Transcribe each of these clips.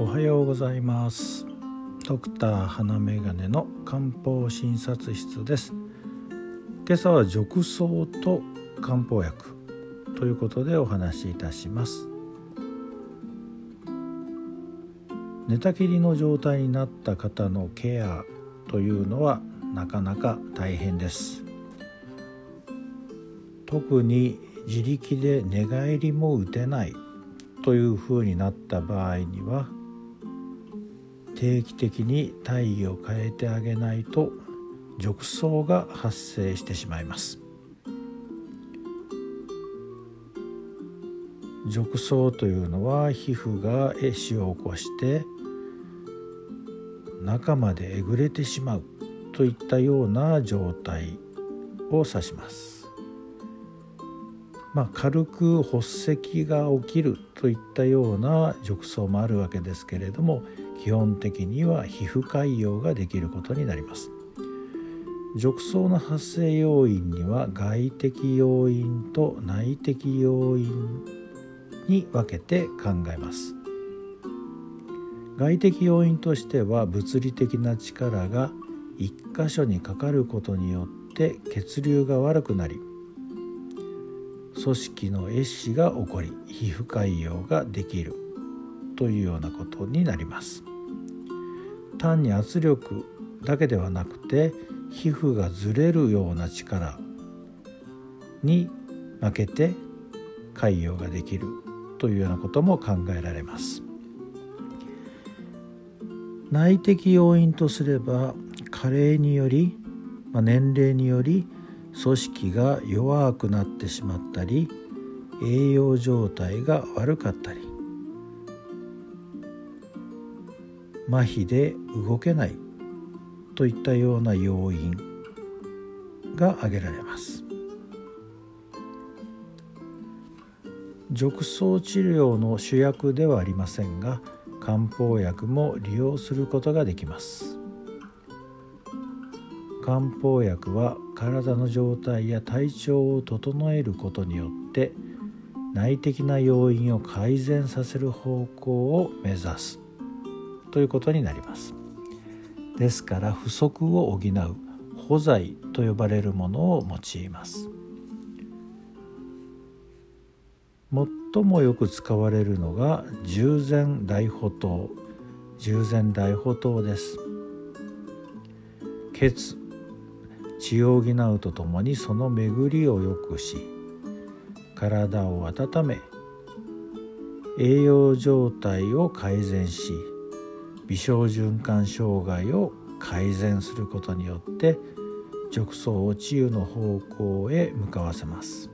おはようございます。ドクター花眼鏡の漢方診察室です。今朝は褥瘡と漢方薬ということでお話しいたします。寝たきりの状態になった方のケアというのはなかなか大変です。特に自力で寝返りも打てないというふうになった場合には定期的に体位を変えてあげないと褥瘡が発生してしまいます。褥瘡というのは皮膚が壊死を起こして中までえぐれてしまうといったような状態を指します。まあ、軽く発石が起きるといったような褥瘡もあるわけですけれども基本的には皮膚潰瘍ができることになります。褥瘡の発生要因には外的要因と内的要因に分けて考えます。外的要因としては物理的な力が一箇所にかかることによって血流が悪くなり組織の壊死が起こり皮膚潰瘍ができる。というようなことになります。単に圧力だけではなくて皮膚がずれるような力に負けて潰瘍ができる。というようなことも考えられます。内的要因とすれば加齢により、まあ、年齢により組織が弱くなってしまったり栄養状態が悪かったり麻痺で動けないといったような要因が挙げられます。褥瘡治療の主役ではありませんが漢方薬も利用することができます。漢方薬は体の状態や体調を整えることによって内的な要因を改善させる方向を目指す。ということになります。ですから不足を補う。補剤と呼ばれるものを用います。最もよく使われるのが従前大補糖従前大補糖です。血血を補うとともにその巡りを良くし体を温め栄養状態を改善し微小循環障害を改善することによって褥瘡を治癒の方向へ向かわせます。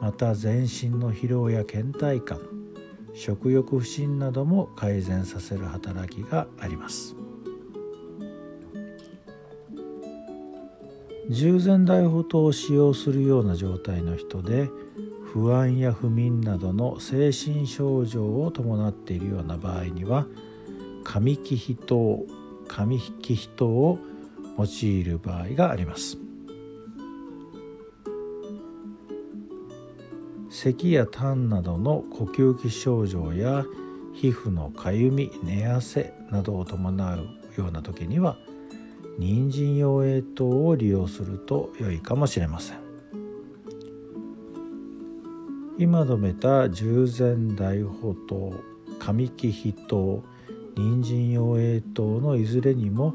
また全身の疲労や倦怠感食欲不振なども改善させる働きがあります。従前大補糖を使用するような状態の人で不安や不眠などの精神症状を伴っているような場合には上気皮糖上気皮糖を用いる場合があります。咳や痰などの呼吸器症状や皮膚のかゆみ寝汗などを伴うような時には人参用栄糖を利用すると良いかもしれません。今述べた従前大補糖上木筆糖人参用栄糖のいずれにも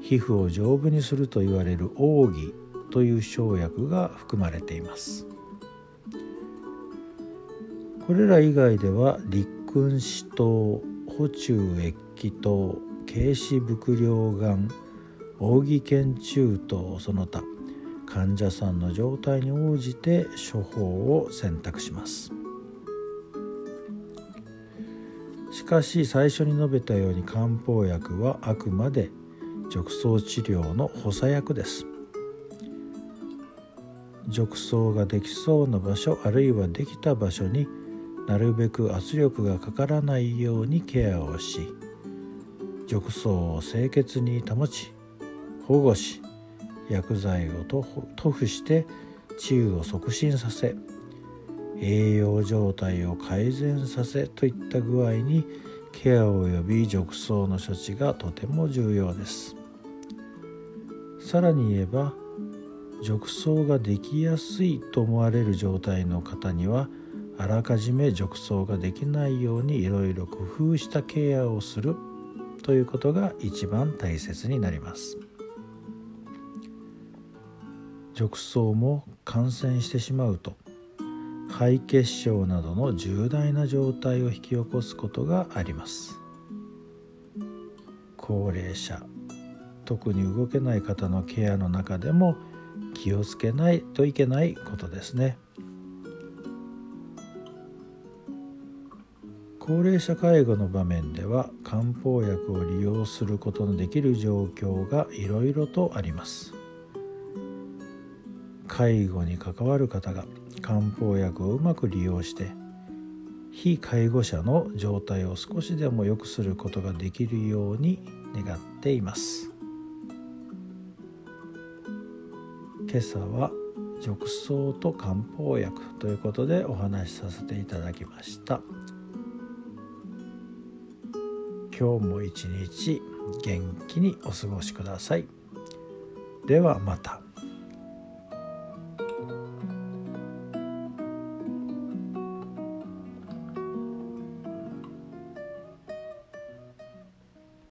皮膚を丈夫にすると言われる奥義という生薬が含まれています。これら以外では立君子糖補中液気糖軽視伏量丸扇研中等その他患者さんの状態に応じて処方を選択します。しかし最初に述べたように漢方薬はあくまで褥瘡治療の補佐薬です。褥瘡ができそうな場所あるいはできた場所になるべく圧力がかからないようにケアをし褥瘡を清潔に保ち保護し薬剤を塗布して治癒を促進させ栄養状態を改善させといった具合にケア及び褥瘡の処置がとても重要です。さらに言えば褥瘡ができやすいと思われる状態の方にはあらかじめ褥瘡ができないようにいろいろ工夫したケアをするということが一番大切になります。褥瘡も感染してしまうと肺血症などの重大な状態を引き起こすことがあります。高齢者特に動けない方のケアの中でも気をつけないといけないことですね。高齢者介護の場面では漢方薬を利用することのできる状況がいろいろとあります。介護に関わる方が漢方薬をうまく利用して非介護者の状態を少しでも良くすることができるように願っています。今朝は褥瘡と漢方薬ということでお話しさせていただきました。今日も一日元気にお過ごしください。ではまた。